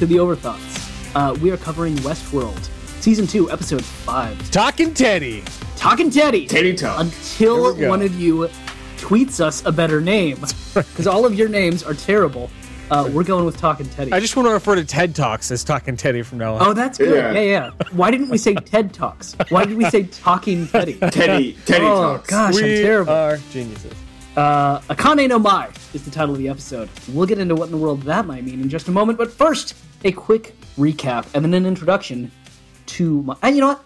to the Overthoughts. Uh, we are covering Westworld, Season 2, Episode 5. Talking Teddy. Talking Teddy! Teddy Talk. Until Here we go. one of you tweets us a better name. Because all of your names are terrible. Uh, we're going with Talking Teddy. I just want to refer to TED Talks as Talking Teddy from now on. oh, that's good. Yeah. Yeah. yeah, Why didn't we say TED Talks? Why did we say Talking Teddy? Teddy Teddy talks. Oh, Talks. gosh, I'm we terrible. are geniuses. Uh, Akane no Mai is the title of the episode. We'll get into what in the world that might mean in just a moment, but first, a quick recap and then an introduction to my. And you know what?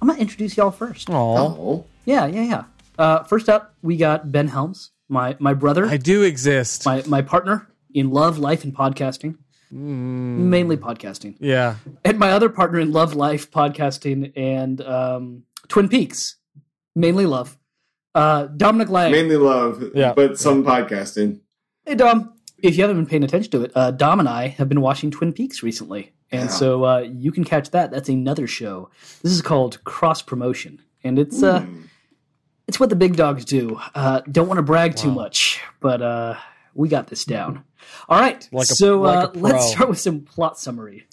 I'm gonna introduce y'all first. Aw. Oh. Yeah, yeah, yeah. Uh, first up, we got Ben Helms, my my brother, I do exist. my my partner in love, life, and podcasting. Mainly podcasting, yeah. and my other partner in love, life, podcasting, and um, Twin Peaks. Mainly love. Uh, Dominic Lang. Mainly love, Yeah. but some podcasting. Hey Dom, if you haven't been paying attention to it, uh, Dom and I have been watching Twin Peaks recently, and Yeah. so uh, you can catch that. That's another show. This is called Cross Promotion, and it's uh, Hmm. it's what the big dogs do. Uh, don't want to brag too much, but uh, we got this down. All right, Like a- so like uh, let's start with some plot summary.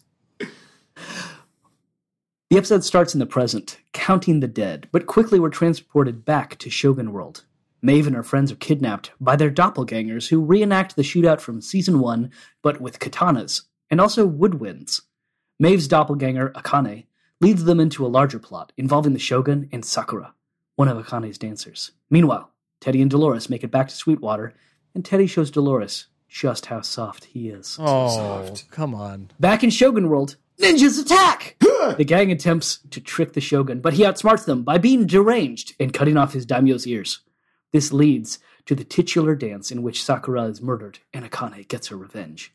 The episode starts in the present, counting the dead, but quickly we're transported back to Shogun World. Maeve and her friends are kidnapped by their doppelgangers who reenact the shootout from season one, but with katanas, and also woodwinds. Maeve's doppelganger, Akane, leads them into a larger plot involving the Shogun and Sakura, one of Akane's dancers. Meanwhile, Teddy and Dolores make it back to Sweetwater, and Teddy shows Dolores just how soft he is. Oh, soft. come on. Back in Shogun World, ninjas attack! The gang attempts to trick the Shogun, but he outsmarts them by being deranged and cutting off his daimyo's ears. This leads to the titular dance in which Sakura is murdered and Akane gets her revenge.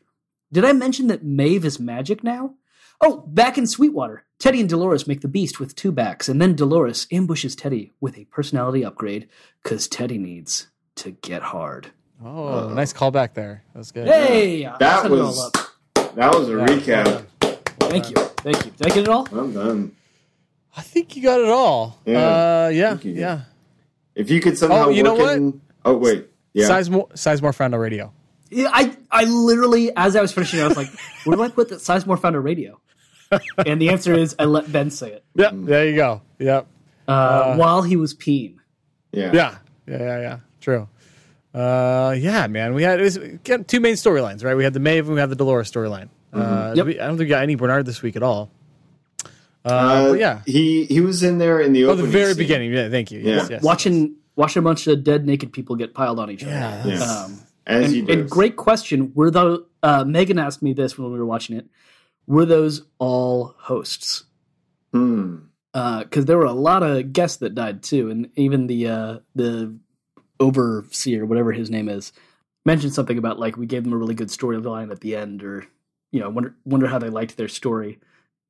Did I mention that Maeve is magic now? Oh, back in Sweetwater, Teddy and Dolores make the beast with two backs, and then Dolores ambushes Teddy with a personality upgrade, because Teddy needs to get hard. Oh, nice callback there. That was good. Hey! I That set it was up. that was a recap. Thank you. Thank you. Did I get it all? I'm done. I think you got it all. Yeah. Uh, yeah. You. Yeah. If you could somehow Oh, you know work what? in Oh wait. Yeah. Sizemore, Sizemore found a radio. Yeah, I I literally, as I was finishing, I was like, "Where do I put that Sizemore found a radio?" And the answer is, I let Ben say it Yep. There you go. Yep. uh, while he was peeing. yeah. Yeah. Yeah. Yeah. Yeah. True. Uh, yeah, man. We had it was we two main storylines, right? We had the Maeve and we had the Dolores storyline. Uh, Yep. we- I don't think we got any Bernard this week at all. Uh, Uh, but yeah. He he was in there in the Oh, the very scene. beginning. Yeah. Thank you. Yeah. yes. Watching watching a bunch of dead naked people get piled on each other. Yeah. that Yeah. was- Um, As he and, does. and great question. Were those uh, Megan asked me this when we were watching it? Were those all hosts? Hmm. because there were a lot of guests that died too, and even the uh, the overseer, whatever his name is, mentioned something about like we gave them a really good storyline at the end, or you know, wonder wonder how they liked their story,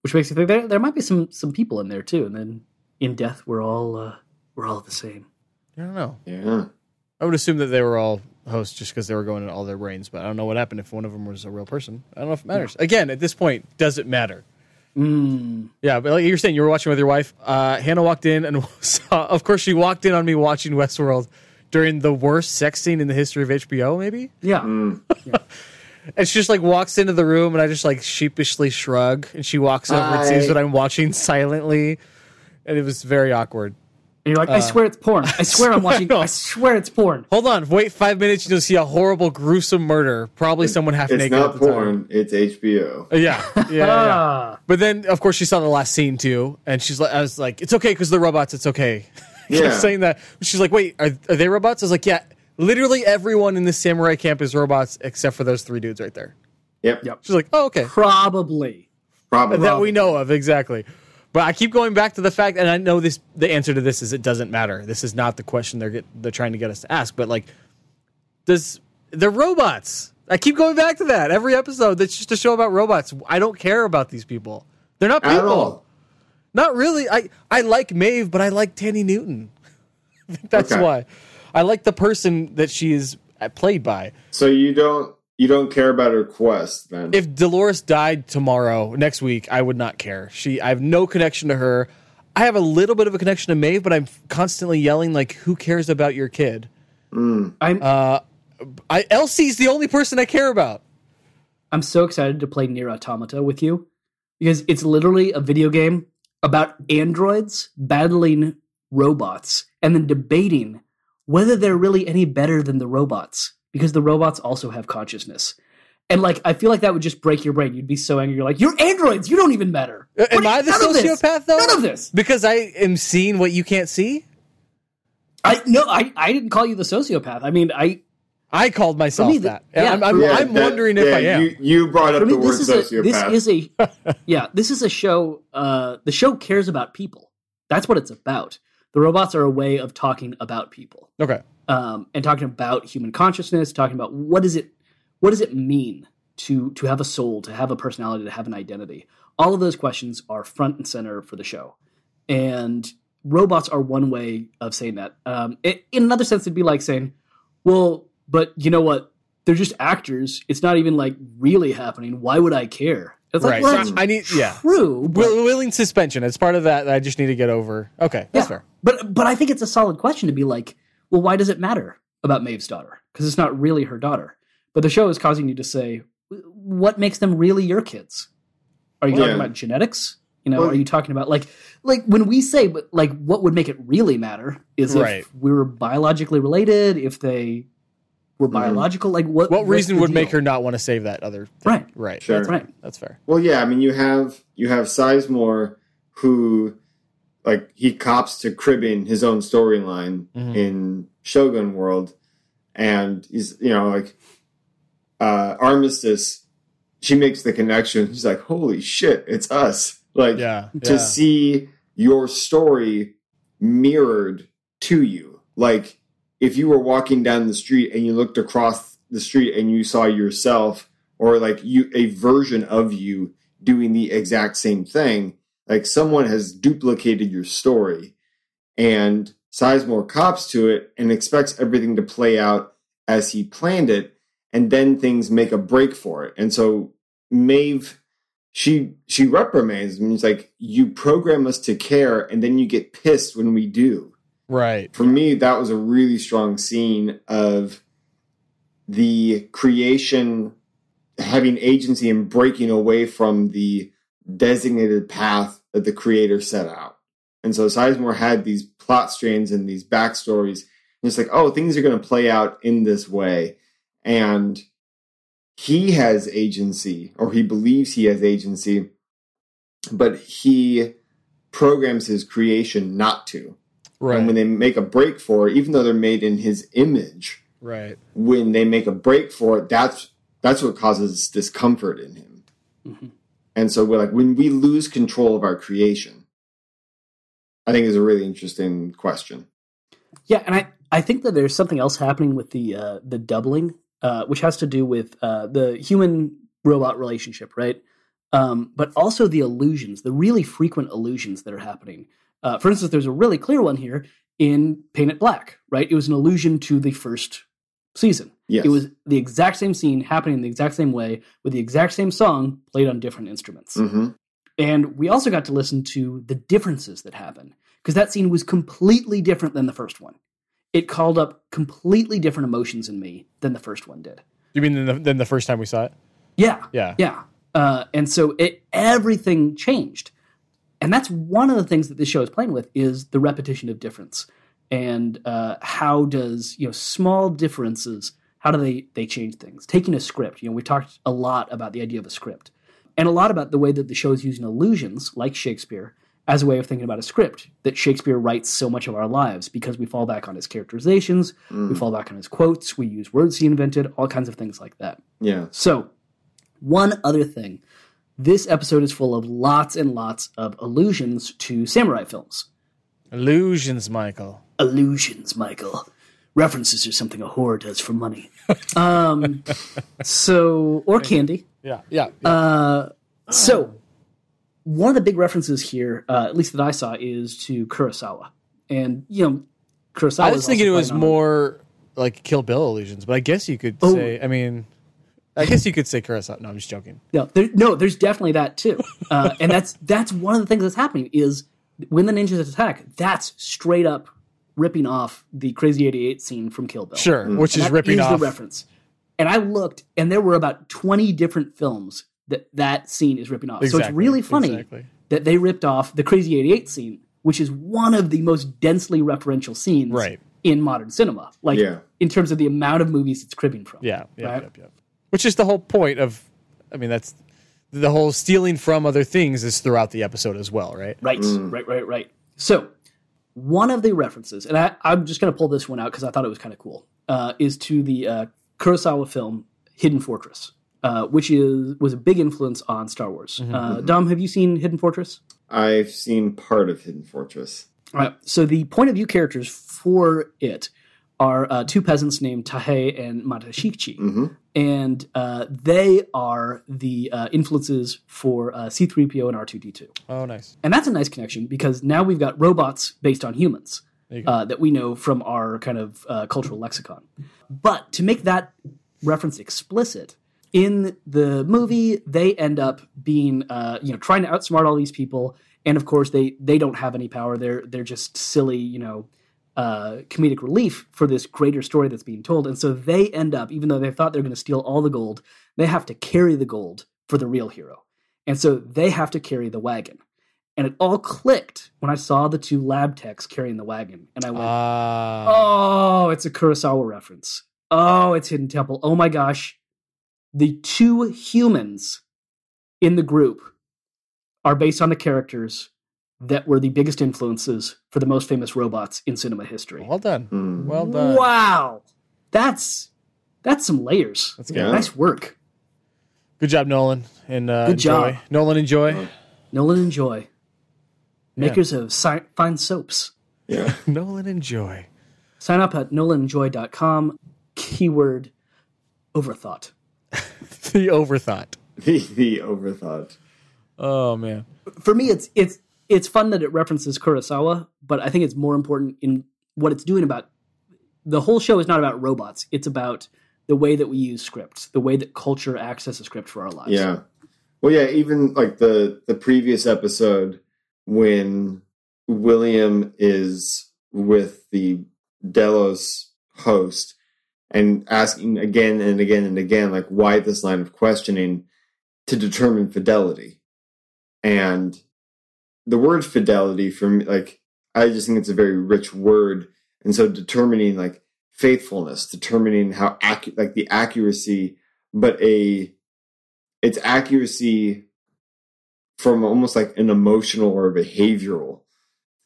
which makes me think there there might be some some people in there too, and then in death we're all uh, we're all the same. I don't know. Yeah. I would assume that they were all hosts just because they were going in all their brains, but I don't know what happened if one of them was a real person. I don't know if it matters. Again, at this point, does it matter? Mm. Yeah, but like you're saying, you were watching with your wife. Uh, Hannah walked in and saw. Of course, she walked in on me watching Westworld during the worst sex scene in the history of HBO, maybe. Yeah, And she just like walks into the room, and I just like sheepishly shrug, and she walks over and sees I- what I'm watching silently, and it was very awkward. and you're like, I swear it's porn. I swear I'm watching. know. I swear it's porn. Hold on, wait five minutes, you'll see a horrible, gruesome murder. Probably someone half It's naked. not at the time. porn. It's HBO. Uh, Yeah, yeah, yeah. Ah, But then, of course, she saw the last scene too, and she's like, "I was like, it's okay because they're robots. It's okay." Kept Yeah. saying that. She's like, "Wait, are, are they robots?" I was like, "Yeah." Literally everyone in this samurai camp is robots except for those three dudes right there. Yep. Yep. She's like, "Oh, okay." probably. Probably. That we know of exactly. But I keep going back to the fact, and I know this. The answer to this is it doesn't matter. This is not the question they're get, they're trying to get us to ask. But like, does they're robots? I keep going back to that every episode. That's just a show about robots. I don't care about these people. They're not At people. all. Not really. I I like Maeve, but I like Thandie Newton. That's Okay. why. I like the person that she is played by. So you don't you don't care about her quest then? If Dolores died tomorrow, next week, I would not care. She I have no connection to her. I have a little bit of a connection to Maeve, but I'm constantly yelling like, "Who cares about your kid?" I'm Uh, I Elsie's the only person I care about. I'm so excited to play Nier Automata with you because it's literally a video game about androids battling robots and then debating whether they're really any better than the robots because the robots also have consciousness. And like, I feel like that would just break your brain. You'd be so angry. You're like, "You're androids. You don't even matter." Uh, Am What- I the none this. sociopath though? None of this. Because I am seeing what you can't see. I no, I, I didn't call you the sociopath. I mean, I I called myself me, the- that. Yeah, I'm, I'm, for- I'm that- wondering if yeah, I am. You, you brought up I mean, the word this is a sociopath. this is a yeah, this is a show. Uh, the show cares about people. That's what it's about. The robots are a way of talking about people, okay. um, and talking about human consciousness, talking about what does it what does it mean to to have a soul, to have a personality, to have an identity. All of those questions are front and center for the show, and robots are one way of saying that. Um, it, in another sense, it'd be like saying, "Well, but you know what? They're just actors. It's not even like really happening. Why would I care?" It's like, right. well, So that's I need yeah. true, but, Will, willing suspension. It's part of that, that I just need to get over. Okay, that's yeah. fair. But but I think it's a solid question to be like, well, why does it matter about Maeve's daughter? Because it's not really her daughter. But the show is causing you to say, what makes them really your kids? Are you Yeah. talking about genetics? You know, Well- are you talking about like like when we say, but like what would make it really matter is Right. if we were biologically related, if they were biological, like what What reason the would make her not want to save that other? Thing? Right. Right. Sure. That's, right? that's fair. Well, yeah, I mean, you have you have Sizemore who, like, he cops to cribbing his own storyline Mhm. in Shogun World, and he's you know like, uh, Armistice. She makes the connection. She's like, "Holy shit, it's us!" Like Yeah. to yeah. see your story mirrored to you. Like if you were walking down the street and you looked across the street and you saw yourself or like you a version of you doing the exact same thing, like someone has duplicated your story and Sizemore cops to it and expects everything to play out as he planned it and then things make a break for it. And so Maeve she she reprimands him. It's like you program us to care, and then you get pissed when we do. Right. For me, that was a really strong scene of the creation having agency and breaking away from the designated path that the creator set out. And so Sizemore had these plot strands and these backstories. And it's like, oh, things are going to play out in this way. And he has agency, or he believes he has agency, but he programs his creation not to. Right. And when they make a break for it, even though they're made in his image, right. when they make a break for it, that's that's what causes discomfort in him. Mhm. And so we're like when we lose control of our creation, I think is a really interesting question. Yeah, and I, I think that there's something else happening with the uh, the doubling, uh, which has to do with uh, the human robot relationship, right? Um, but also the illusions, the really frequent illusions that are happening. Uh, for instance, there's a really clear one here in Paint It Black, right? It was an allusion to the first season. Yes. It was the exact same scene happening in the exact same way with the exact same song played on different instruments. hmm And we also got to listen to the differences that happen because that scene was completely different than the first one. It called up completely different emotions in me than the first one did. You mean than the, than the first time we saw it? Yeah, Yeah. yeah. Uh, and so it everything changed, and that's one of the things that this show is playing with is the repetition of difference. And uh, how does you know small differences how do they they change things? Taking a script you know we talked a lot about the idea of a script and a lot about the way that the show is using illusions like shakespeare as a way of thinking about a script that shakespeare writes so much of our lives because we fall back on his characterizations we fall back on his quotes we use words he invented all kinds of things like that. Yeah. so, one other thing this episode is full of lots and lots of allusions to samurai films. Illusions, Michael. Allusions, Michael. References are something a whore does for money. Um, so, or candy. Yeah. Yeah. yeah. Uh, so, one of the big references here, uh, at least that I saw, is to Kurosawa. And, you know, Kurosawa. I was thinking it was more like Kill Bill illusions, but I guess you could Oh. say. I mean, I guess you could say Kurosawa. No, I'm just joking. No, there, no, there's definitely that too, uh, and that's that's one of the things that's happening is when the ninjas attack. That's straight up ripping off the Crazy Eighty Eight scene from Kill Bill. Sure, which And is that ripping is off the reference. And I looked, and there were about 20 different films that that scene is ripping off. So it's really funny exactly. that they ripped off the Crazy 88 scene, which is one of the most densely referential scenes Right. in modern cinema. Like, Yeah. in terms of the amount of movies it's cribbing from. Yeah, yeah, Right. yep, yep. Which is the whole point of, I mean, that's the whole stealing from other things is throughout the episode as well, right? Right, right, right, right. So, one of the references, and I, I'm just going to pull this one out because I thought it was kind of cool, uh, is to the uh, Kurosawa film Hidden Fortress, uh, which is was a big influence on Star Wars. Uh, Dom, have you seen Hidden Fortress? I've seen part of Hidden Fortress. All right. So the point of view characters for it are uh, two peasants named Tahei and Matashichi, and uh, they are the uh, influences for uh, C-3PO and R2D2. Oh, nice. And that's a nice connection because now we've got robots based on humans There you go. uh, that we know from our kind of uh, cultural lexicon. But to make that reference explicit, in the movie, they end up being, uh, you know, trying to outsmart all these people, and of course, they they don't have any power. They're they're just silly, you know, uh, comedic relief for this greater story that's being told. And so they end up, even though they thought they're going to steal all the gold, they have to carry the gold for the real hero, and so they have to carry the wagon. And it all clicked when I saw the two lab techs carrying the wagon, and I went, Ah, Oh, it's a Kurosawa reference. Oh, it's Hidden Temple. Oh my gosh. The two humans in the group are based on the characters that were the biggest influences for the most famous robots in cinema history. well done. Hmm. Well done. Wow. That's that's some layers. That's good. Yeah. Nice work. Good job, Nolan. And uh, Good enjoy. job. Nolan. Enjoy. Nolan and Joy. Makers of si- fine soaps. Yeah. Nolan. Enjoy. Sign up at nolanandjoy.com. Keyword overthought. The overthought. the the overthought. Oh man. for me it's it's it's fun that it references Kurosawa, but I think it's more important in what it's doing about the whole show is not about robots. It's about the way that we use scripts, the way that culture accesses script for our lives. Yeah. Well, yeah. Even like the the previous episode when William is with the Delos host and asking again and again and again, like why this line of questioning to determine fidelity, and the word fidelity for me, like I just think it's a very rich word, and so determining like faithfulness, determining how accurate, like the accuracy, but a it's accuracy from almost like an emotional or behavioral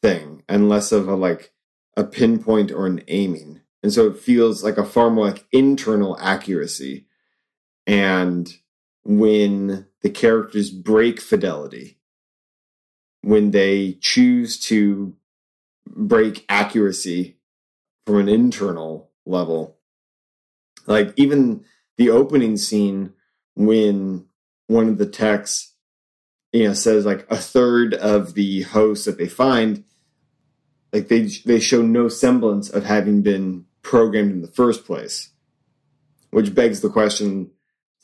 thing and less of a like a pinpoint or an aiming. And so it feels like a far more like internal accuracy. And when the characters break fidelity when they choose to break accuracy from an internal level. Like even the opening scene when one of the texts you know says like a third of the hosts that they find like they they show no semblance of having been programmed in the first place which begs the question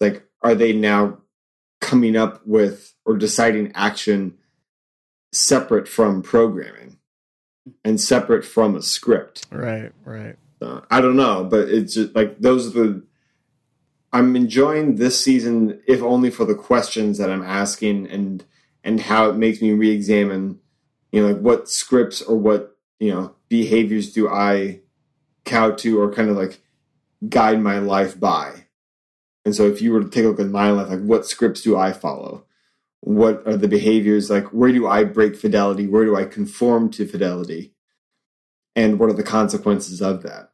like are they now coming up with or deciding action separate from programming and separate from a script Right. Right. uh, I don't know, but it's just like those are the. I'm enjoying this season, if only for the questions that I'm asking and and how it makes me re-examine, you know, like what scripts or what you know behaviors do I cow to or kind of like guide my life by. And so, if you were to take a look at my life, like what scripts do I follow? What are the behaviors like? Where do I break fidelity? Where do I conform to fidelity? And what are the consequences of that?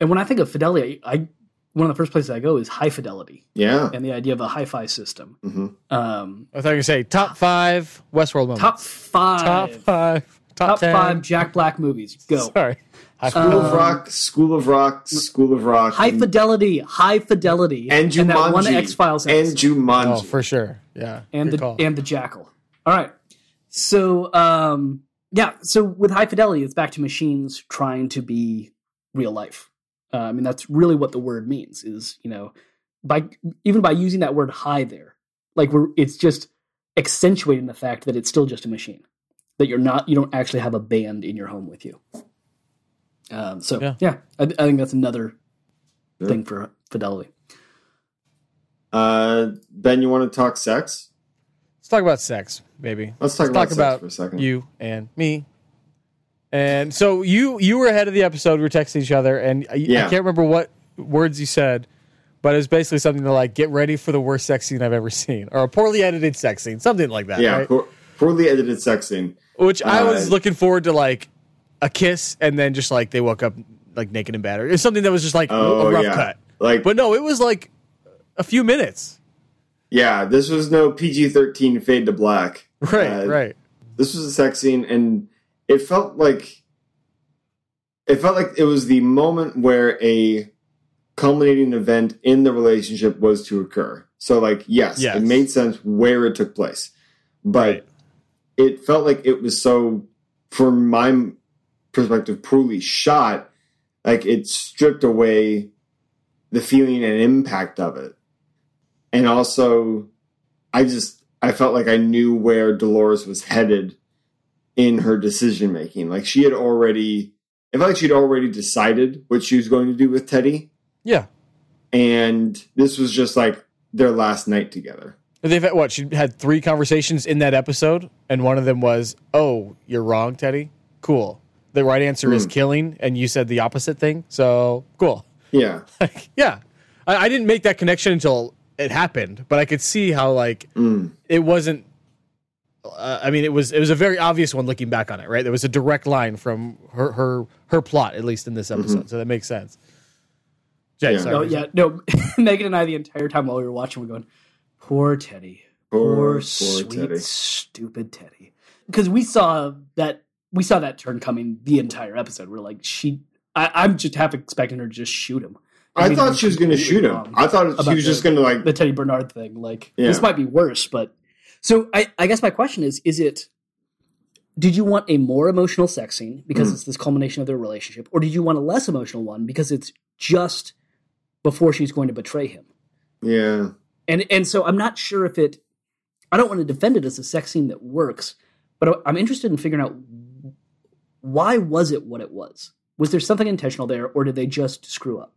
And when I think of fidelity, I, I one of the first places I go is high fidelity Yeah. and the idea of a hi-fi system. hmm Um, I thought you were gonna say top five Westworld moments. top five, Top five. Top, top 10. five Jack Black movies. Go. Sorry. High School five. of Rock, School of Rock, School of Rock, High and, fidelity, high fidelity, and that one X Files and Jumanji. oh, for sure. Yeah. and Good the call. and the jackal. All right. So um yeah, so with high fidelity, it's back to machines trying to be real life. Uh, I mean, that's really what the word means. Is you know, by even by using that word high there, like we're it's just accentuating the fact that it's still just a machine. That you're not, you don't actually have a band in your home with you. Um, so Yeah. yeah, I, I think that's another Yeah. thing for fidelity. Uh, Ben, you want to talk sex? Let's talk about sex, baby. Let's talk Let's about talk sex about for a second. you and me. And so you you were ahead of the episode. We were texting each other, and I, I can't remember what words you said, but it was basically something to like get ready for the worst sex scene I've ever seen, or a poorly edited sex scene, something like that. yeah, right? poor, poorly edited sex scene. Which I was Uh, looking forward to, like a kiss, and then just like they woke up like naked and battered. It's something that was just like Oh a rough yeah, cut. like But no, it was like a few minutes. yeah. This was no PG thirteen fade to black. Right, Uh, right. This was a sex scene, and it felt like it felt like it was the moment where a culminating event in the relationship was to occur. So, like, yes, Yes. it made sense where it took place, but Right. it felt like it was so, for my perspective, poorly shot. Like it stripped away the feeling and impact of it, and also, I just I felt like I knew where Dolores was headed in her decision making. Like she had already, it felt like she'd already decided what she was going to do with Teddy, Yeah. and this was just like their last night together. They've had what? She had three conversations in that episode, and one of them was, "Oh, you're wrong, Teddy. Cool. The right answer is Hmm. killing, and you said the opposite thing. So cool. Yeah, Like, yeah, I, I didn't make that connection until it happened, but I could see how like Mm. it wasn't. Uh, I mean, it was it was a very obvious one looking back on it, right? There was a direct line from her her her plot, at least in this episode, so that makes sense. Jay, Yeah. sorry. No, yeah, no. Megan and I, the entire time while we were watching, we're going, "Poor Teddy, poor, Poor, poor sweet, Teddy. stupid Teddy," because we saw that we saw that turn coming the entire episode. We're like, she, I, I'm just half expecting her to just shoot him. I mean, thought she was going to shoot him. I thought she was just going to like the Teddy Bernard thing. Like Yeah. this might be worse, but so I, I guess my question is: Is it? Did you want a more emotional sex scene because Mm. it's this culmination of their relationship, or did you want a less emotional one because it's just before she's going to betray him? yeah. And and so I'm not sure if it. I don't want to defend it as a sex scene that works, but I'm interested in figuring out why was it what it was. Was there something intentional there, or did they just screw up?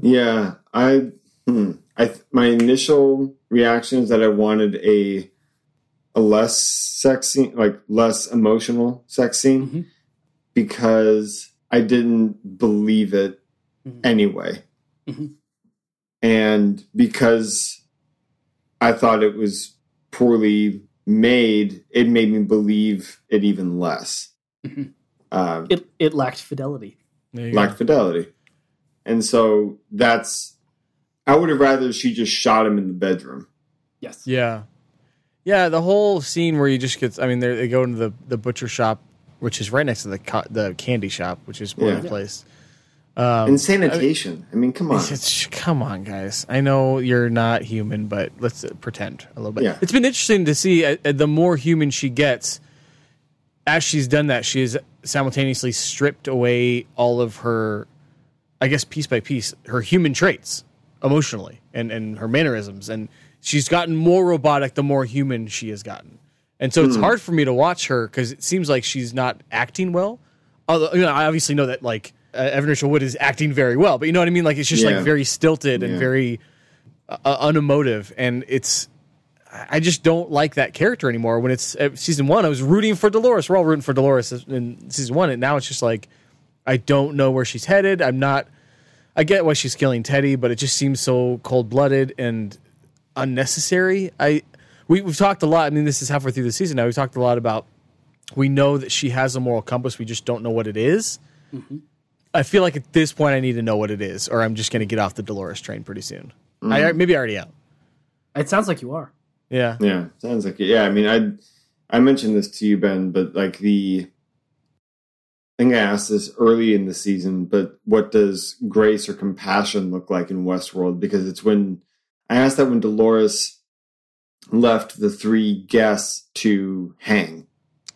Yeah, I, hmm, I, my initial reaction is that I wanted a, a less sex scene, like less emotional sex scene, Mhm. because I didn't believe it Mhm. anyway, Mhm. and because I thought it was poorly made, it made me believe it even less. Mhm. Um, It it lacked fidelity. There you go. lacked fidelity. And so that's I would have rather she just shot him in the bedroom. Yes. Yeah, yeah. The whole scene where he just gets. I mean, they they go into the, the butcher shop, which is right next to the co- the candy shop, which is one Yeah. place. Um, and sanitation. I mean, come on. it's, come on, guys. I know you're not human, but let's uh, pretend a little bit. Yeah. It's been interesting to see uh, uh, the more human she gets. As she's done that, she has simultaneously stripped away all of her, I guess, piece by piece, her human traits emotionally and, and her mannerisms. And she's gotten more robotic the more human she has gotten. And so it's hard for me to watch her because it seems like she's not acting well. Although, you know, I obviously know that, like, uh, Evan Rachel Wood is acting very well, but you know what I mean? Like, it's just Yeah. like very stilted and Yeah. very uh, unemotive. And it's, I just don't like that character anymore. When it's uh, season one, I was rooting for Dolores. We're all rooting for Dolores in season one, and now it's just like I don't know where she's headed. I'm not. I get why she's killing Teddy, but it just seems so cold blooded and unnecessary. I we, we've talked a lot. I mean, this is halfway through the season now. We've talked a lot about. We know that she has a moral compass. We just don't know what it is. I feel like at this point, I need to know what it is, or I'm just going to get off the Dolores train pretty soon. I maybe I already am. It sounds like you are. Yeah. Yeah, sounds like it. Yeah, I mean, I I mentioned this to you, Ben, but like the I think I asked this early in the season, but what does grace or compassion look like in Westworld? Because it's when I asked that when Dolores left the three guests to hang.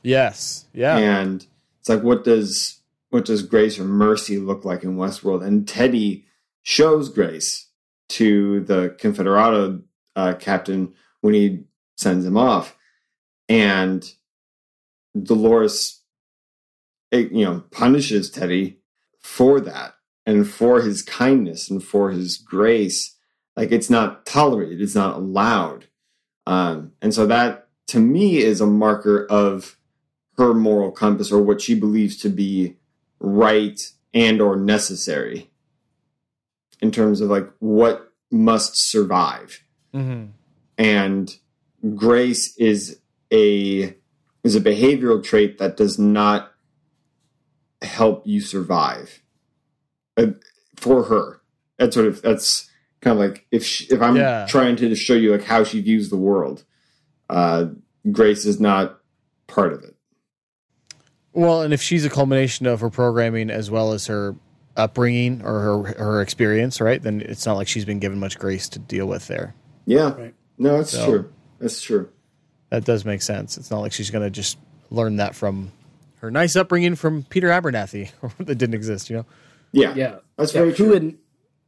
Yes. Yeah. and it's like what does what does grace or mercy look like in westworld and teddy shows grace to the confederado uh, captain when he sends him off. And dolores eh, you know punishes teddy for that and for his kindness and for his grace, like it's not tolerated, it's not allowed. Um, and so that to me is a marker of her moral compass or what she believes to be right and or necessary in terms of like what must survive. Hmm and grace is a is a behavioral trait that does not help you survive uh, for her that's sort of that's kind of like if she, if i'm Yeah. trying to show you like how she views the world uh grace is not part of it Well, and if she's a culmination of her programming as well as her upbringing or her her experience, right? Then it's not like she's been given much grace to deal with there. yeah Right. No that's So- true that's true That does make sense. It's not like she's going to just learn that from her nice upbringing from Peter Abernathy that didn't exist, you know. yeah Yeah. that's Yeah, very who true in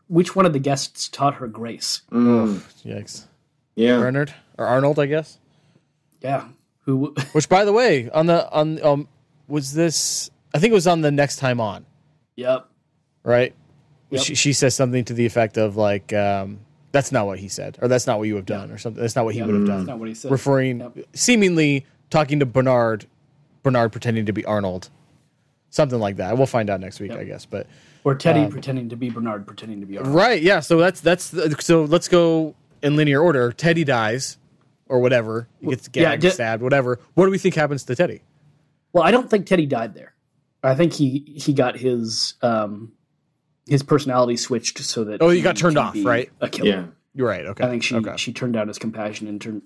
which one of the guests taught her grace? Mm, Yikes. yeah Bernard or Arnold, I guess. Yeah. Who Which, by the way, on the on um, was this? I think it was on the next time on, Yep. right? Yep. She, she says something to the effect of like, um, "That's not what he said," or "That's not what you have done," or something. That's not what he Yeah. would have done. That's done. not what he said. Referring, Yep. seemingly talking to Bernard, Bernard pretending to be Arnold, something like that. We'll find out next week, Yep. I guess. But Or Teddy Um, pretending to be Bernard, pretending to be Arnold. right, yeah. So that's that's the, so. Let's go in linear order. Teddy dies, or whatever. He gets yeah, gagged, di- stabbed, whatever. What do we think happens to Teddy? Well, I don't think Teddy died there. I think he he got his um his personality switched so that Oh, he he got turned off, right? A killer. yeah You're right. Okay. I think she okay. she turned down his compassion and turned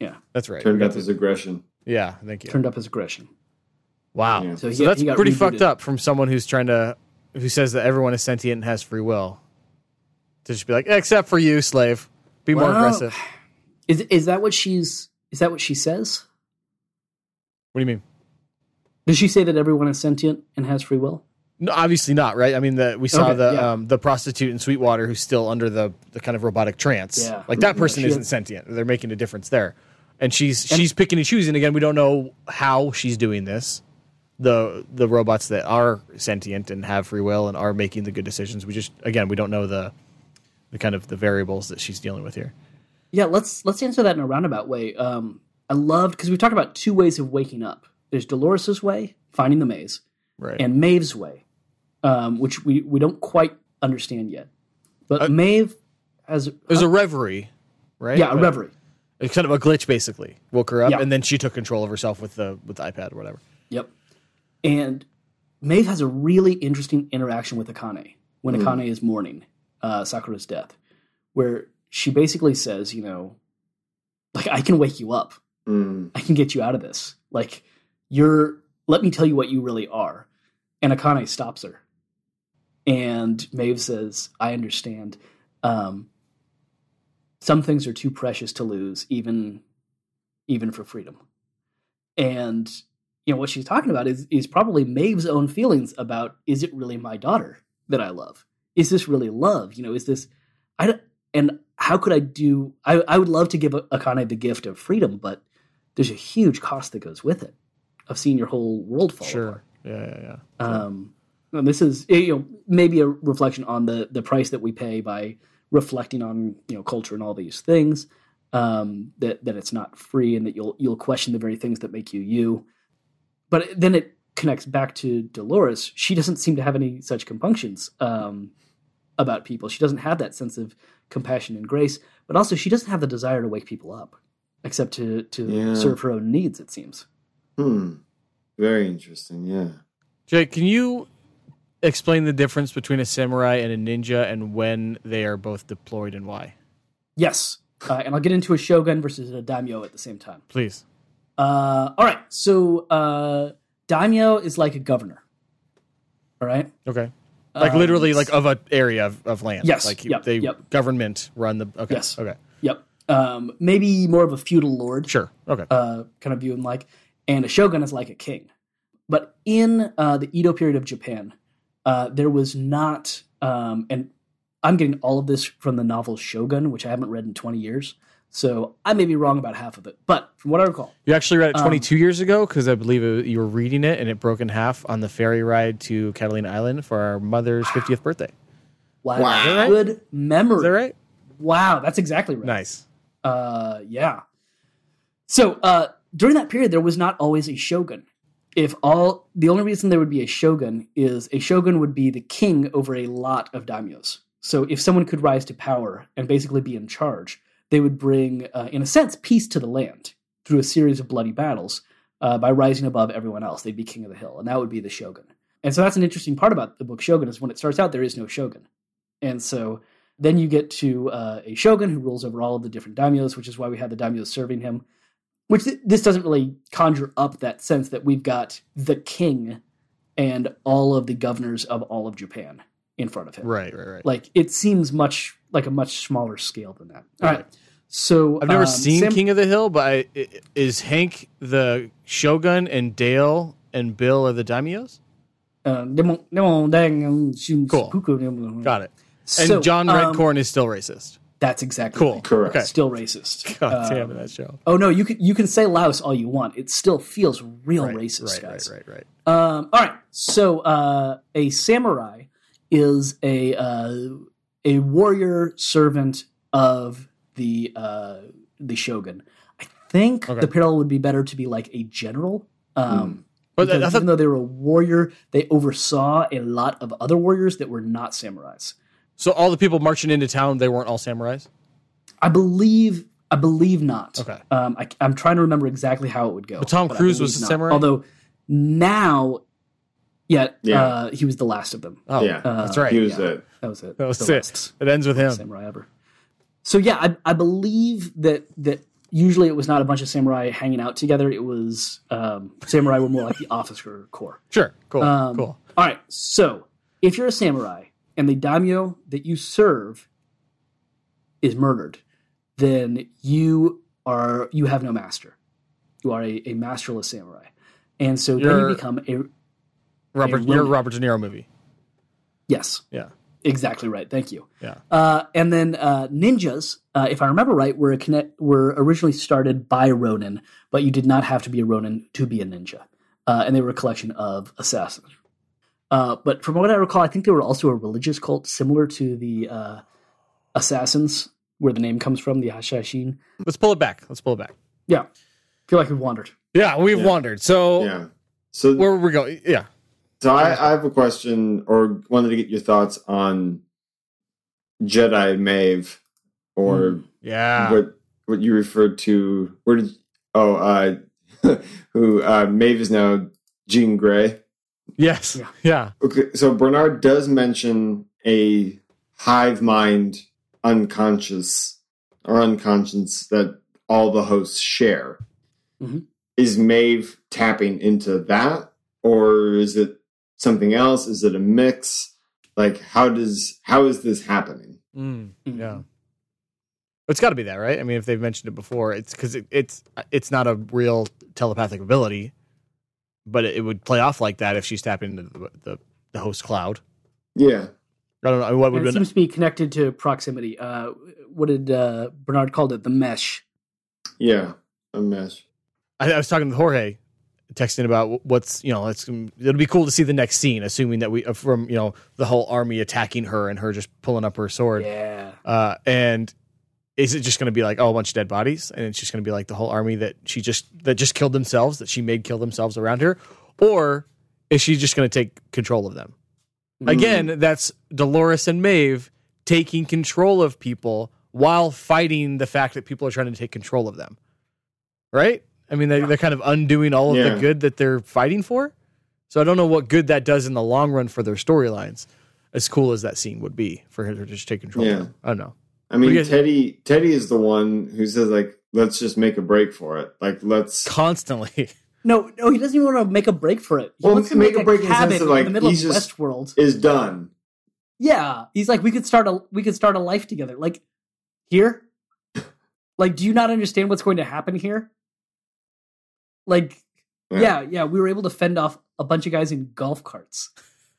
Yeah, That's right. turned We up his aggression yeah. Thank you. turned up his aggression. Wow. Yeah. So, So he- that's he got pretty rebooted. fucked up from someone who's trying to who says that everyone is sentient and has free will. To just be like, except for you, slave. Be more aggressive. Is is that what she's is that what she says? What do you mean? Does she say that everyone is sentient and has free will? No, obviously not, right? I mean, the, we saw Okay, the yeah. um, the prostitute in Sweetwater who's still under the, the kind of robotic trance. Yeah. Like that person she isn't had- sentient. They're making a difference there, and she's she's picking and choosing. Again, we don't know how she's doing this. The the robots that are sentient and have free will and are making the good decisions. We just again we don't know the the kind of the variables that she's dealing with here. Yeah, let's let's answer that in a roundabout way. Um, I loved because we talked about two ways of waking up. There's Dolores's way, finding the maze, Right. and Maeve's way, um, which we we don't quite understand yet. But Uh, Maeve has it was a reverie, right? yeah a Uh, reverie. It's kind of a glitch, basically. Woke her up, Yeah. and then she took control of herself with the with the iPad or whatever. Yep. And Maeve has a really interesting interaction with Akane when Hmm. Akane is mourning uh, Sakura's death, where she basically says, you know, like I can wake you up. Mm, I can get you out of this. Like you're let me tell you what you really are. And Akane stops her. And Maeve says, I understand. Um, some things are too precious to lose, even even for freedom. And you know what she's talking about is is probably Maeve's own feelings about is it really my daughter that I love? Is this really love? You know, is this I and how could I do I, I would love to give Akane the gift of freedom, but there's a huge cost that goes with it of seeing your whole world fall apart. Yeah, yeah, yeah. Um, and this is you know maybe a reflection on the the price that we pay by reflecting on you know culture and all these things. Um, that that it's not free and that you'll you'll question the very things that make you you. But then it connects back to Dolores. She doesn't seem to have any such compunctions um, about people. She doesn't have that sense of compassion and grace. But also, she doesn't have the desire to wake people up, except to to Yeah. serve her own needs. It seems. hmm. Very interesting. Yeah. Jake, can you explain the difference between a samurai and a ninja and when they are both deployed and why? Yes, uh, and I'll get into a shogun versus a daimyo at the same time. Please. Uh, all right, so uh, daimyo is like a governor. All right. Okay. Like Um, literally, like of an area of, of land. Yes, Like yep, they yep. government run the. Okay. Yes. Okay. Yep. Um, maybe more of a feudal lord. Sure. Okay. uh, kind of view him like, and a shogun is like a king. But in uh, the Edo period of Japan, uh, there was not, um, and I'm getting all of this from the novel Shogun, which I haven't read in 20 years. So I may be wrong about half of it, but from what I recall, You actually read it Um, 22 years ago because I believe it, you were reading it and it broke in half on the ferry ride to Catalina Island for our mother's 50th birthday. wow, Wow. good memory. Is that right? Wow, that's exactly right. Nice. Uh, yeah. So uh, during that period, there was not always a shogun. If all the only reason there would be a shogun is a shogun would be the king over a lot of daimyos. So if someone could rise to power and basically be in charge, they would bring, uh, in a sense, peace to the land through a series of bloody battles uh, by rising above everyone else. They'd be king of the hill, and that would be the shogun. And so that's an interesting part about the book Shogun is when it starts out, there is no shogun, and so then you get to uh, a shogun who rules over all of the different daimyos, which is why we have the daimyos serving him. Which th- this doesn't really conjure up that sense that we've got the king and all of the governors of all of Japan in front of him. Right, right, right. Like it seems much like a much smaller scale than that. All right. So I've never um, seen Sam- King of the Hill, but I, is Hank the Shogun and Dale and Bill are the daimyos? uh, Demon- Demon Dang, um, Shun- Cool. Got it. And So, John um, Redcorn is still racist. That's exactly Cool. right. Correct. Okay. Still racist. God damn it, that show. Oh no, you can you can say Laos all you want. It still feels real Right, racist, right, guys. right, right, right. Um, all right. So uh, a samurai is a uh, a warrior servant of the uh, the shogun. I think Okay. the parallel would be better to be like a general. Um, But because thought even though they were a warrior, they oversaw a lot of other warriors that were not samurais. So. All the people marching into town, they weren't all samurais. I believe. I believe not. Okay. Um, I, I'm trying to remember exactly how it would go. But Tom I Cruise was a samurai? Although now, yeah, Yeah. Uh, he was the last of them. Oh, Yeah. that's right. He was yeah. it. That was it. That was the it. last It ends with him. samurai ever. So yeah, I, I believe that that usually it was not a bunch of samurai hanging out together. It was um, samurai were more like the officer corps. Sure. Cool. Um, cool. All right. So if you're a samurai and the daimyo that you serve is murdered, then you are you have no master. You are a, a masterless samurai, and so then You're- you become a Robert, a your Ronin. Robert De Niro movie. yes, Yeah. exactly right. Thank you. Yeah. Uh, and then uh, ninjas, uh, if I remember right, were a connect, were originally started by Ronin, but you did not have to be a Ronin to be a ninja, uh, and they were a collection of assassins. Uh, but from what I recall, I think they were also a religious cult similar to the uh, assassins, where the name comes from, the Hashashin. Let's pull it back. Let's pull it back. Yeah, feel like we've wandered. Yeah, we've Yeah. wandered. So Yeah. So where were we going? Yeah. So I, I have a question, or wanted to get your thoughts on Jedi Maeve, or Yeah. what what you referred to. Where did oh uh, who uh, Maeve is now Jean Grey. Yes. Yeah. Yeah. Okay, so Bernard does mention a hive mind unconscious or unconscious that all the hosts share. Mhm. Is Maeve tapping into that, or is it something else? Is it a mix? Like, how does how is this happening? Mm, Mhm. yeah. It's got to be that, right? I mean, if they've mentioned it before, it's because it, it's it's not a real telepathic ability, but it, it would play off like that if she's tapping into the, the, the host cloud. Yeah, I don't know what would it seems to be connected to proximity. Uh, what did uh, Bernard called it? The mesh. yeah, a mesh. I, I was talking to Jorge, texting about what's you know it's it'll be cool to see the next scene, assuming that we uh, from you know the whole army attacking her and her just pulling up her sword. Yeah. Uh, and is it just going to be like oh a bunch of dead bodies, and it's just going to be like the whole army that she just that just killed themselves, that she made kill themselves around her, or is she just going to take control of them? Hmm. Again, that's Dolores and Maeve taking control of people while fighting the fact that people are trying to take control of them. Right? I mean, they, they're kind of undoing all of Yeah. the good that they're fighting for. So I don't know what good that does in the long run for their storylines. As cool as that scene would be for her to just take control. Yeah. Of them. I don't know. I mean, What guys- Teddy Teddy is the one who says like, let's just make a break for it. Like, let's Constantly. No, no, he doesn't even want to make a break for it. He Well, wants to make make, a break in the cabin sense of, like, in the middle of he's just- Westworld. is done. Yeah, he's like, we could start a we could start a life together. Like here, like, do you not understand what's going to happen here? Like, yeah, yeah, we were able to fend off a bunch of guys in golf carts.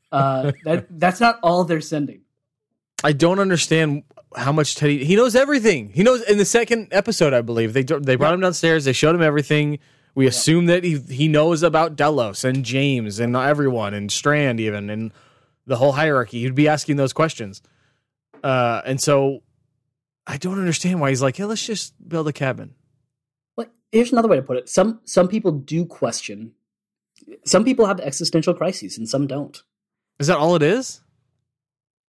Uh, that that's not all they're sending. I don't understand how much Teddy. He knows everything. He knows in the second episode, I believe they they brought him downstairs. They showed him everything. We assume that he he knows about Delos and James and everyone and Strand even and the whole hierarchy. He'd be asking those questions, uh, and so I don't understand why he's like, "Hey, let's just build a cabin." Well, here's another way to put it. Some some people do question. Some people have existential crises, and some don't. Is that all it is?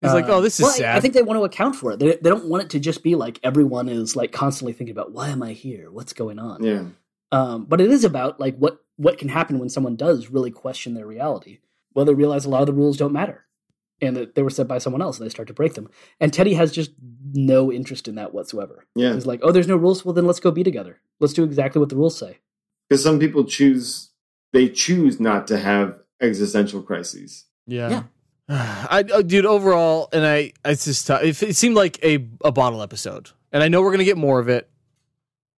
He's like, Uh, "Oh, this is well, I- I think they want to account for it. They, they don't want it to just be like everyone is like constantly thinking about why am I here? What's going on? Yeah. Um, but it is about like what what can happen when someone does really question their reality. Well, they realize a lot of the rules don't matter, and that they were set by someone else, and they start to break them. And Teddy has just no interest in that whatsoever. Yeah. He's like, "Oh, there's no rules. Well, then let's go be together. Let's do exactly what the rules say." Because some people choose, they choose not to have existential crises. Yeah. Yeah. I, uh, dude, overall, and I, it's just, tough. it, it seemed like a, a bottle episode. And I know we're going to get more of it,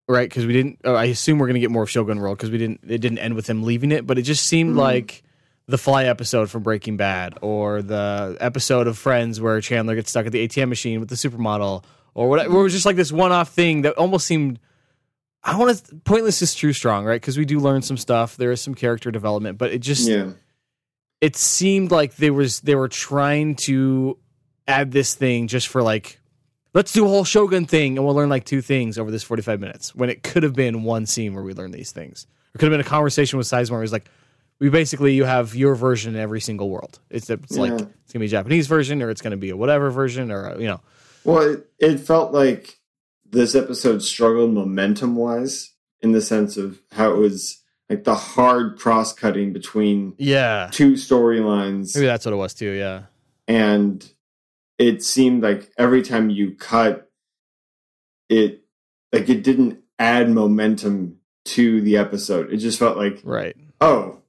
right? Because we didn't, oh, I assume we're going to get more of Shogun World because we didn't, it didn't end with him leaving it, but it just seemed Mhm. like the Fly episode from Breaking Bad or the episode of Friends where Chandler gets stuck at the ATM machine with the supermodel or whatever. Where it was just like this one off thing that almost seemed, I want to, pointless is true strong, right? Because we do learn some stuff. There is some character development, but it just, Yeah. It seemed like they was they were trying to add this thing just for like let's do a whole shogun thing and we'll learn like two things over this 45 minutes when it could have been one scene where we learn these things. It could have been a conversation with sizemore where he's like we basically you have your version in every single world. It's, it's like it's gonna be a japanese version or it's gonna be a whatever version or a, you know. Well, it, it felt like this episode struggled momentum wise in the sense of how it was like the hard cross cutting between yeah. two storylines. maybe that's what it was too yeah. And it seemed like every time you cut it like it didn't add momentum to the episode. It just felt like right. oh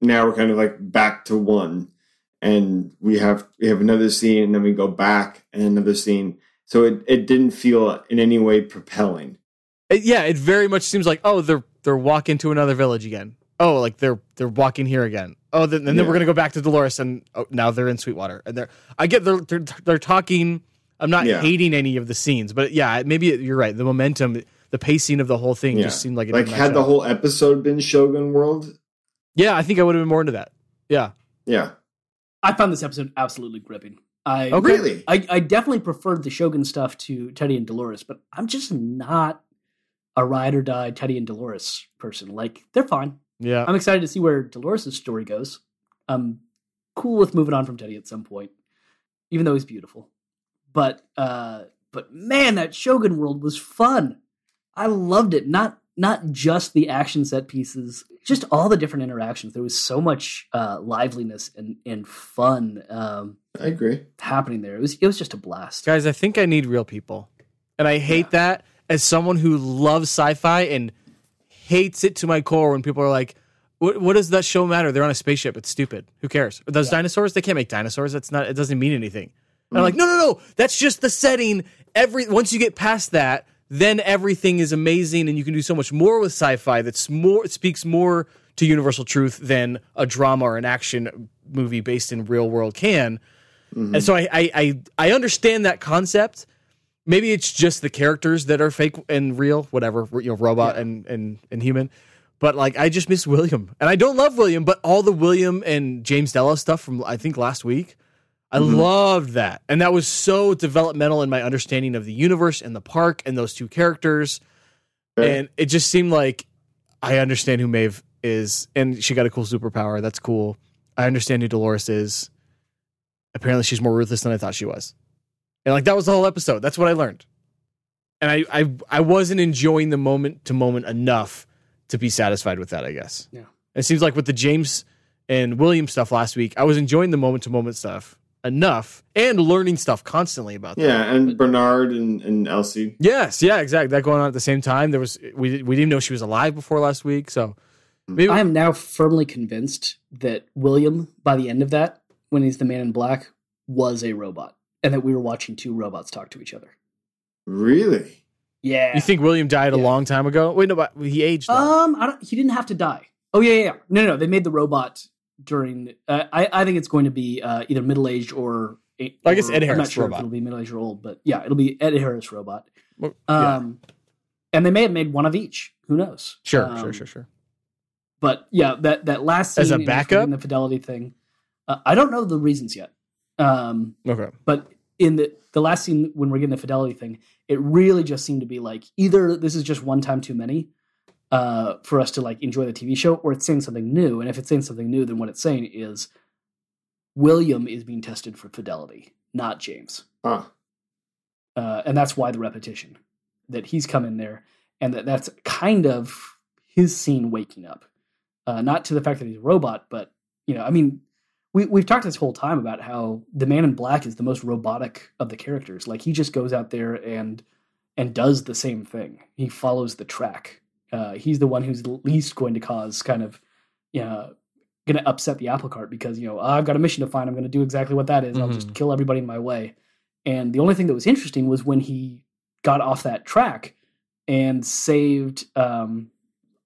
now we're kind of like back to one. And we have we have another scene and then we go back and another scene. So it, it didn't feel in any way propelling. It- yeah, it very much seems like oh they're they're walking to another village again. Oh, like they're they're walking here again. Oh, then, then Yeah. we're gonna go back to Dolores, and oh, now they're in Sweetwater, and they're I get they're they're, they're talking. I'm not Yeah. hating any of the scenes, but yeah, maybe you're right. The momentum, the pacing of the whole thing Yeah. just seemed like it like had the up. whole episode been shogun world Yeah, I think I would have been more into that. Yeah. yeah I found this episode absolutely gripping. I Okay. really I, I definitely preferred the Shogun stuff to Teddy and Dolores, but I'm just not a ride or die Teddy and Dolores person. Like they're fine. Yeah. I'm excited to see where Dolores' story goes. I'm cool with moving on from Teddy at some point, even though he's beautiful. But uh, but man, that Shogun world was fun. I loved it. Not not just the action set pieces, just all the different interactions. There was so much uh, liveliness and and fun um, i agree happening there. It was it was just a blast. Guys, I think I need real people. And I hate that as someone who loves sci-fi and hates it to my core when people are like, what, what does that show matter? They're on a spaceship. It's stupid. Who cares? Those dinosaurs, they can't make dinosaurs. That's not it doesn't mean anything. And I'm mm. like, no, no, no. That's just the setting. Every once you get past that, then everything is amazing and you can do so much more with sci-fi that's more speaks more to universal truth than a drama or an action movie based in real world can. Mm-hmm. And so I, I I I understand that concept. Maybe it's just the characters that are fake and real, whatever, you know, robot and, and and human. But like I just miss William. And I don't love William, but all the William and James Delos stuff from I think last week, I mm-hmm. loved that. And that was so developmental in my understanding of the universe and the park and those two characters. And it just seemed like I understand who Maeve is, and she got a cool superpower. That's cool. I understand who Dolores is. Apparently, she's more ruthless than I thought she was, and like that was the whole episode. That's what I learned, and I I, I wasn't enjoying the moment to moment enough to be satisfied with that. I guess. Yeah. It seems like with the James and William stuff last week, I was enjoying the moment to moment stuff enough and learning stuff constantly about that. yeah and bernard and, and elsie Yes, yeah, exactly. That going on at the same time. There was we we didn't know she was alive before last week, so hmm. maybe I am now firmly convinced that William, by the end of that, when he's the man in black, was a robot, and that we were watching two robots talk to each other. really Yeah. you think William died a long time ago. Wait, no, but he aged. Though. Um, I don't. He didn't have to die. Oh yeah, yeah. yeah. No, no, no. They made the robot during. Uh, I I think it's going to be uh, either middle aged or a- I guess or- Ed I'm not Harris sure robot. if it'll be middle aged or old, but yeah, it'll be Ed Harris robot. Well, yeah. Um, and they may have made one of each. Who knows? Sure, Um, sure, sure, sure. But yeah, that that last scene As a in which we're backup? getting the fidelity thing. Uh, I don't know the reasons yet. Um, Okay. but in the the last scene when we're getting the fidelity thing, it really just seemed to be like either this is just one time too many uh, for us to like enjoy the TV show, or it's saying something new. And if it's saying something new, then what it's saying is William is being tested for fidelity, not James, Huh. uh, and that's why the repetition that he's come in there, and that that's kind of his scene waking up, uh, not to the fact that he's a robot, but you know, I mean, we we've talked this whole time about how the Man in Black is the most robotic of the characters. Like he just goes out there and and does the same thing. He follows the track. Uh, he's the one who's least going to cause kind of, you know, going to upset the apple cart because you know I've got a mission to find. I'm going to do exactly what that is. I'll just Mhm. kill everybody in my way. And the only thing that was interesting was when he got off that track and saved um,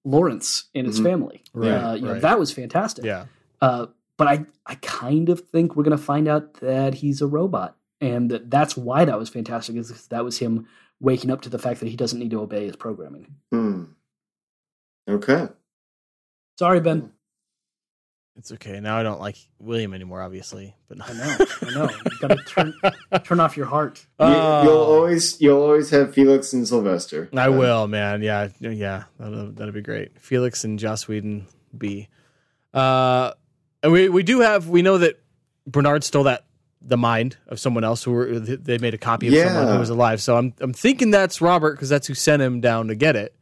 Lawrence and his Mhm. family. Right, uh, you know, that was fantastic. Yeah. Uh, but I, I kind of think we're going to find out that he's a robot, and that that's why that was fantastic. Is because that was him waking up to the fact that he doesn't need to obey his programming. Hmm. Okay. Sorry, Ben. It's okay. Now I don't like William anymore, obviously. But I know, I know. You got to turn turn off your heart. You, Oh. you'll always you'll always have Felix and Sylvester. I will, man. Yeah, yeah. That'll, that'll be great. Felix and Joss Whedon B. Uh, and we we do have we know that Bernard stole that the mind of someone else who were they made a copy of someone who was alive. So I'm I'm thinking that's Robert because that's who sent him down to get it.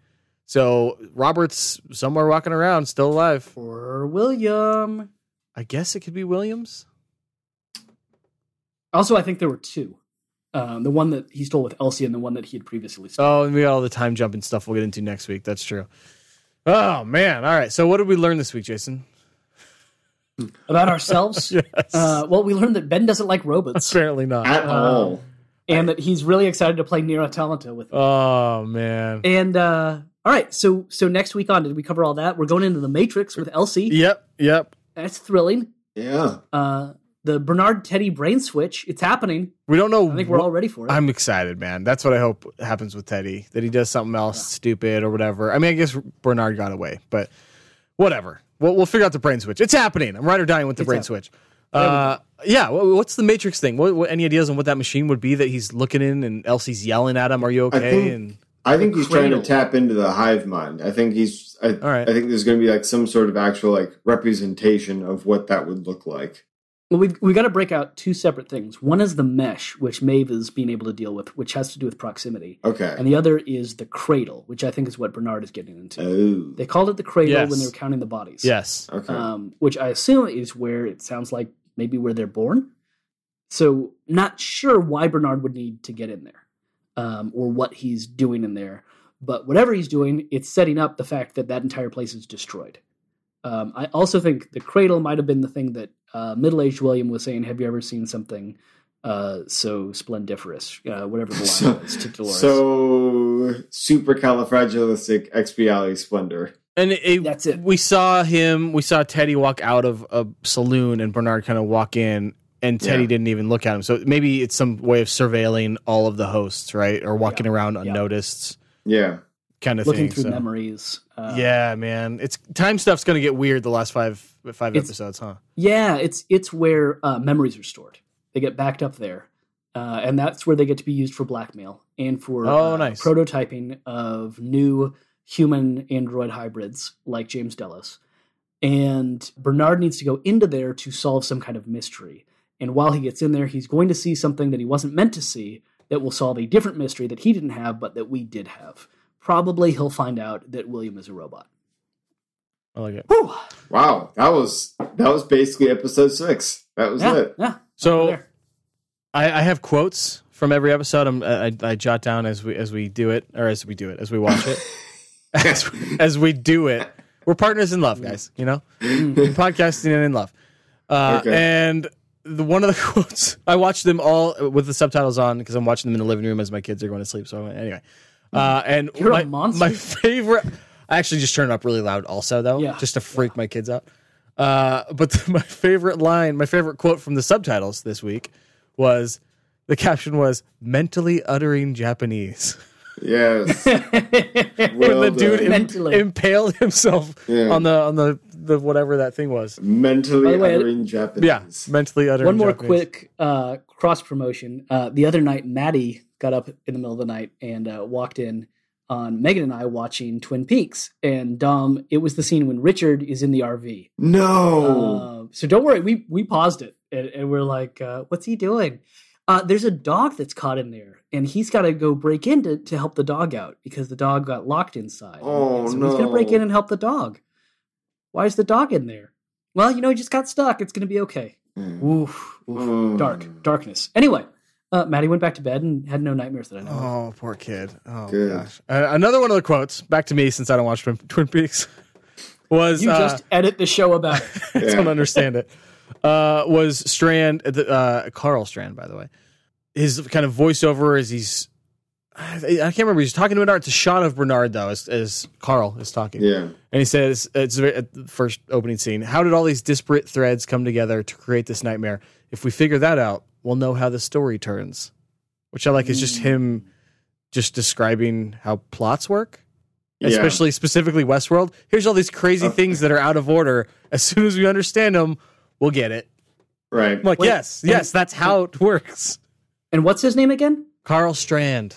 So Robert's somewhere walking around, still alive. Or William. I guess it could be Williams. Also, I think there were two. Um, the one that he stole with Elsie and the one that he had previously stolen. Oh, and we got all the time jumping stuff we'll get into next week. That's true. Oh man! All right. So what did we learn this week, Jason? About ourselves. Yes. uh, well, we learned that Ben doesn't like robots, Apparently not. At Um, all. and that he's really excited to play Nier Automata with. Oh man. And uh, all right, so so next week on, did we cover all that? We're going into the Matrix with Elsie. Yep. Yep. That's thrilling. Yeah. Uh, the Bernard Teddy brain switch. It's happening. We don't know. I think we're what- all ready for it. I'm excited, man. That's what I hope happens with Teddy. That he does something else stupid or whatever. I mean, I guess Bernard got away, but whatever. We'll, we'll figure out the brain switch. It's happening. I'm right or dying with the It's brain happening. switch. Uh, yeah. What's the Matrix thing? What, what, any ideas on what that machine would be that he's looking in and Elsie's yelling at him? Are you okay? think- and I think he's trying to tap into the hive mind. I think he's. I, All right. I think there's going to be like some sort of actual like representation of what that would look like. Well, we've we got to break out two separate things. One is the mesh, which Maeve is being able to deal with, which has to do with proximity, Okay. and the other is the cradle, which I think is what Bernard is getting into. Oh. They called it the cradle Yes. when they were counting the bodies. yes. Okay. um, which I assume is where it sounds like maybe where they're born. So, not sure why Bernard would need to get in there um, or what he's doing in there. But whatever he's doing, it's setting up the fact that that entire place is destroyed. Um, I also think the cradle might have been the thing that uh, middle aged William was saying Have you ever seen something uh, so splendiferous? Uh, whatever the line So- was to Dolores. So supercalifragilistic splendor. And it, it- That's it. We saw him. We saw Teddy walk out of a saloon, and Bernard kind of walk in, and Teddy Yeah. didn't even look at him. So maybe it's some way of surveilling all of the hosts, right, or walking Yeah. around unnoticed, Yeah. kind of looking thing. through so. memories. Uh, yeah, man, it's time stuff's gonna get weird the last five five It's- episodes, huh? Yeah, it's it's where uh, memories are stored. They get backed up there, uh, and that's where they get to be used for blackmail and for Oh, uh, nice. prototyping of new human android hybrids like James Delos. And Bernard needs to go into there to solve some kind of mystery. And while he gets in there, he's going to see something that he wasn't meant to see that will solve a different mystery that he didn't have, but that we did have. Probably he'll find out that William is a robot. I like it. Whew. Wow. That was that was basically episode six. That was Yeah, it. yeah. So. I, I have quotes from every episode. I'm, I, I jot down as we as we do it, or as we do it, as we watch it, as, as we do it. We're partners in love, guys. You know, podcasting and in love. Uh, Okay. And the one of the quotes, I watched them all with the subtitles on because I'm watching them in the living room as my kids are going to sleep. So anyway, uh, and You're a my, monster. my favorite. I actually just turned it up really loud, also though, Yeah. just to freak my kids out. Uh, but my favorite line, my favorite quote from the subtitles this week was the caption was mentally uttering Japanese. Yes. when Well the dude im- impaled himself Yeah. on the on the the whatever that thing was. Mentally way, uttering Japanese. Yeah, mentally uttering. One more Japanese. quick uh, cross promotion. Uh, the other night, Maddie got up in the middle of the night and uh, walked in on Megan and I watching Twin Peaks. And Dom, it was the scene when Richard is in the RV. No. Uh, so don't worry, we we paused it and, and we're like, uh, "What's he doing?" Uh, there's a dog that's caught in there, and he's got to go break in to, to help the dog out because the dog got locked inside. Oh, so he's gonna break in and help the dog. Why is the dog in there? Well, you know, he just got stuck. It's gonna be okay. Mm. Oof, oof. Mm. dark, darkness. Anyway, uh, Maddie went back to bed and had no nightmares that I know. of. Oh, poor kid. Oh Good. gosh. Uh, another one of the quotes back to me since I don't watch Twin, Twin Peaks was You uh, just edit the show about it. I don't understand it. Uh, was Strand, uh, Karl Strand, by the way. His kind of voiceover as he's, I can't remember. He's talking to Bernard. It's a shot of Bernard though, as, as Karl is talking, Yeah. and he says, "It's at the first opening scene. How did all these disparate threads come together to create this nightmare? If we figure that out, we'll know how the story turns." Which I like is just him, just describing how plots work Yeah. especially specifically Westworld. Here's all these crazy Okay. things that are out of order. As soon as we understand them, we'll get it. Right. I'm like, Wait, yes, yes, that's how it works. And what's his name again? Karl Strand.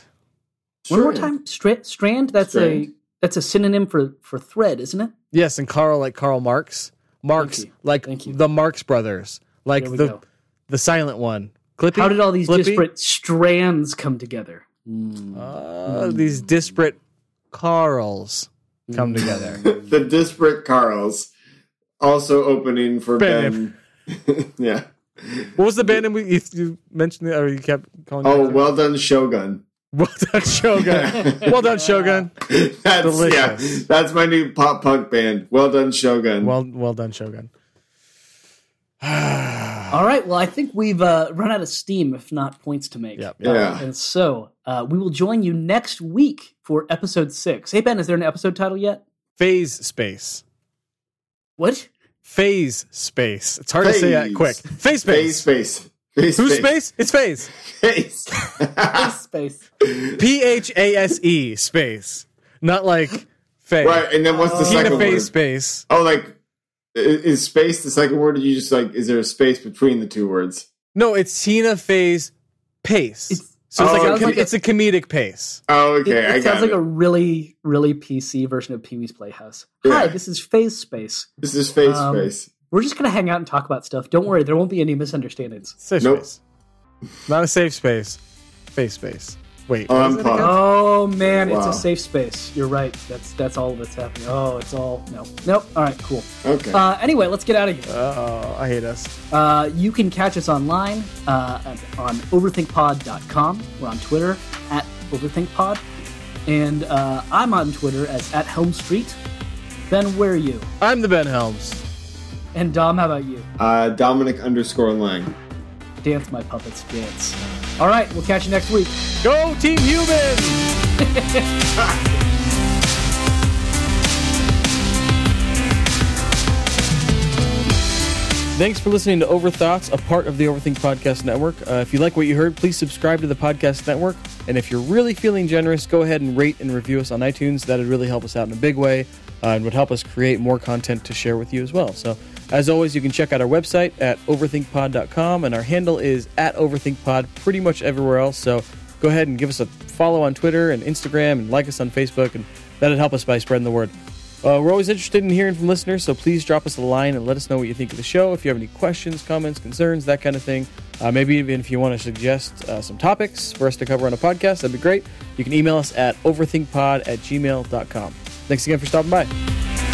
One more time. Stra- strand. That's a that's a synonym for for thread, isn't it? Yes, and Karl like Karl Marx. Marx Thank you. like Thank you. the Marx brothers. Like the go. the silent one. Clippy? How did all these Flippy? disparate strands come together? Uh, these disparate Carls come together. the disparate Carls also opening for Ben. Ben. yeah. What was the band name we, you, you mentioned it, or you kept calling? Oh, well done, Shogun. Well done, Shogun. well done, Shogun. That's Delicious. yeah. That's my new pop punk band. Well done, Shogun. Well, well done, Shogun. All right. Well, I think we've uh, run out of steam, if not points to make. Yep. yeah. And so uh, we will join you next week for episode six. Hey Ben, is there an episode title yet? Phase space. What? Phase space. It's hard to say that Phase. quick. Phase Face space. space. Face Who's space? It's phase. Face. Space. P H A S E space. Not like phase. right, and then what's the Tina second phase word? space. Oh, like i- is space the second word? Or you just like is there a space between the two words? No, it's Tina phase pace. It's- so it's Oh, like a, okay. com- it's a comedic pace. Oh, okay, it I sounds got like it. a really, really PC version of Pee Wee's Playhouse. Hi, this is Phase Space. This is face Um, space. We're just gonna hang out and talk about stuff. Don't worry, there won't be any misunderstandings. Safe Nope. space. Not a safe space. Phase space. Wait. Oh, what I'm is it again? pumped. Oh man, it's a safe space. You're right. That's that's all that's happening. Oh, it's all no, nope. All right, cool. Okay. Uh, anyway, let's get out of here. Oh, I hate us. Uh, you can catch us online uh, at- on overthinkpod.com. We're on Twitter at overthinkpod, and uh, I'm on Twitter as at Helm Street. Ben, where are you? I'm the Ben Helms. And Dom, how about you? uh, Dominic underscore Lang. Dance, my puppets, dance. All right, we'll catch you next week. Go Team Humans! Thanks for listening to Overthoughts, a part of the Overthink Podcast Network. Uh, if you like what you heard, please subscribe to the podcast network. And if you're really feeling generous, go ahead and rate and review us on iTunes. That would really help us out in a big way uh, and would help us create more content to share with you as well. So, as always, you can check out our website at overthinkpod.com, and our handle is at overthinkpod pretty much everywhere else. So, go ahead and give us a follow on Twitter and Instagram and like us on Facebook, and that'd help us by spreading the word. Uh, we're always interested in hearing from listeners, so please drop us a line and let us know what you think of the show. If you have any questions, comments, concerns, that kind of thing. Uh, maybe even if you want to suggest uh, some topics for us to cover on a podcast, that'd be great. You can email us at overthinkpod at gmail.com. Thanks again for stopping by.